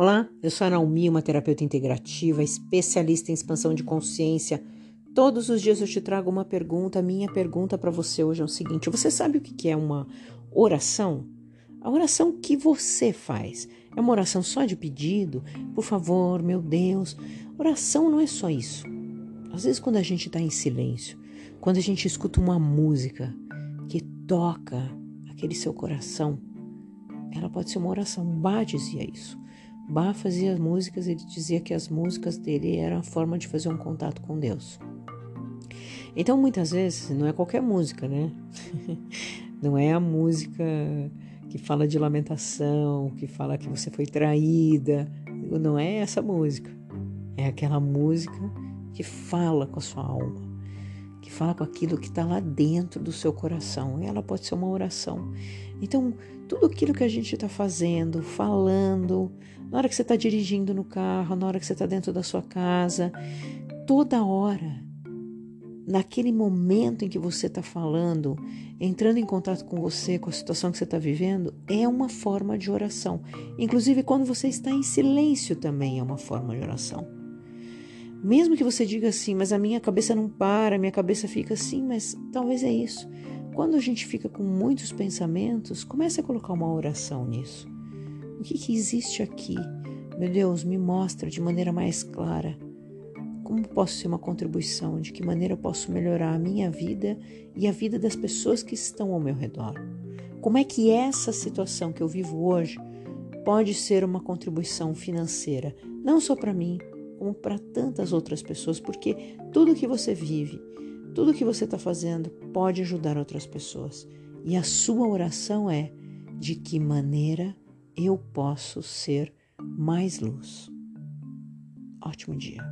Olá, eu sou a Naomi, uma terapeuta integrativa, especialista em expansão de consciência. Todos os dias eu te trago uma pergunta. Minha pergunta para você hoje é o seguinte: você sabe o que é uma oração? A oração que você faz é uma oração só de pedido? Por favor, meu Deus. Oração não é só isso. Às vezes, quando a gente está em silêncio, quando a gente escuta uma música que toca aquele seu coração, ela pode ser uma oração. Bá dizia isso. Bá fazia músicas, ele dizia que as músicas dele eram a forma de fazer um contato com Deus. Então, muitas vezes, não é qualquer música, né? não é a música que fala de lamentação, que fala que você foi traída. Não é essa música. É aquela música que fala com a sua alma, que fala com aquilo que está lá dentro do seu coração. Ela pode ser uma oração. Então, tudo aquilo que a gente está fazendo, falando, na hora que você está dirigindo no carro, na hora que você está dentro da sua casa, toda hora, naquele momento em que você está falando, entrando em contato com você, com a situação que você está vivendo, é uma forma de oração. Inclusive, quando você está em silêncio, também é uma forma de oração. Mesmo que você diga assim, mas a minha cabeça não para, a minha cabeça fica assim, mas talvez é isso. Quando a gente fica com muitos pensamentos, comece a colocar uma oração nisso. O que, que existe aqui? Meu Deus, me mostra de maneira mais clara. Como posso ser uma contribuição? De que maneira eu posso melhorar a minha vida e a vida das pessoas que estão ao meu redor? Como é que essa situação que eu vivo hoje pode ser uma contribuição financeira, não só para mim, como para tantas outras pessoas, porque tudo que você vive, tudo que você está fazendo pode ajudar outras pessoas. E a sua oração é: de que maneira eu posso ser mais luz. Ótimo dia.